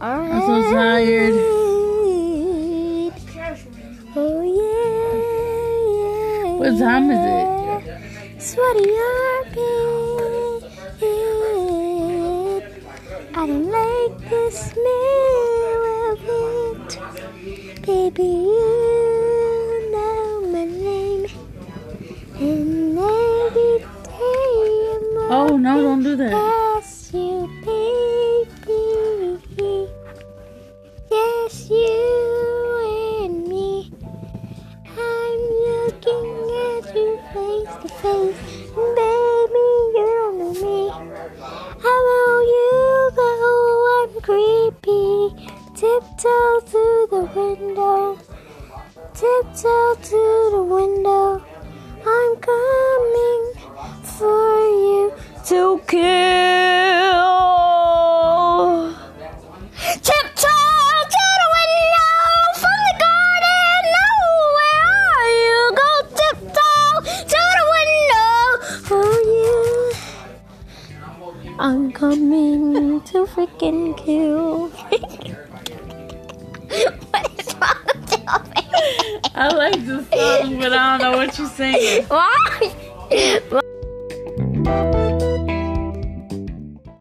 I'm so tired. Oh yeah. What time is it? Sweaty armpit. I don't like the smell of it. Baby, to face. Baby, you don't know me. How about you, though I'm creepy? Tiptoe to the window. Tiptoe to the window. I'm coming for you to kill. I'm coming to freaking kill. what is wrong with you? I like the song, but I don't know what you're saying. Why?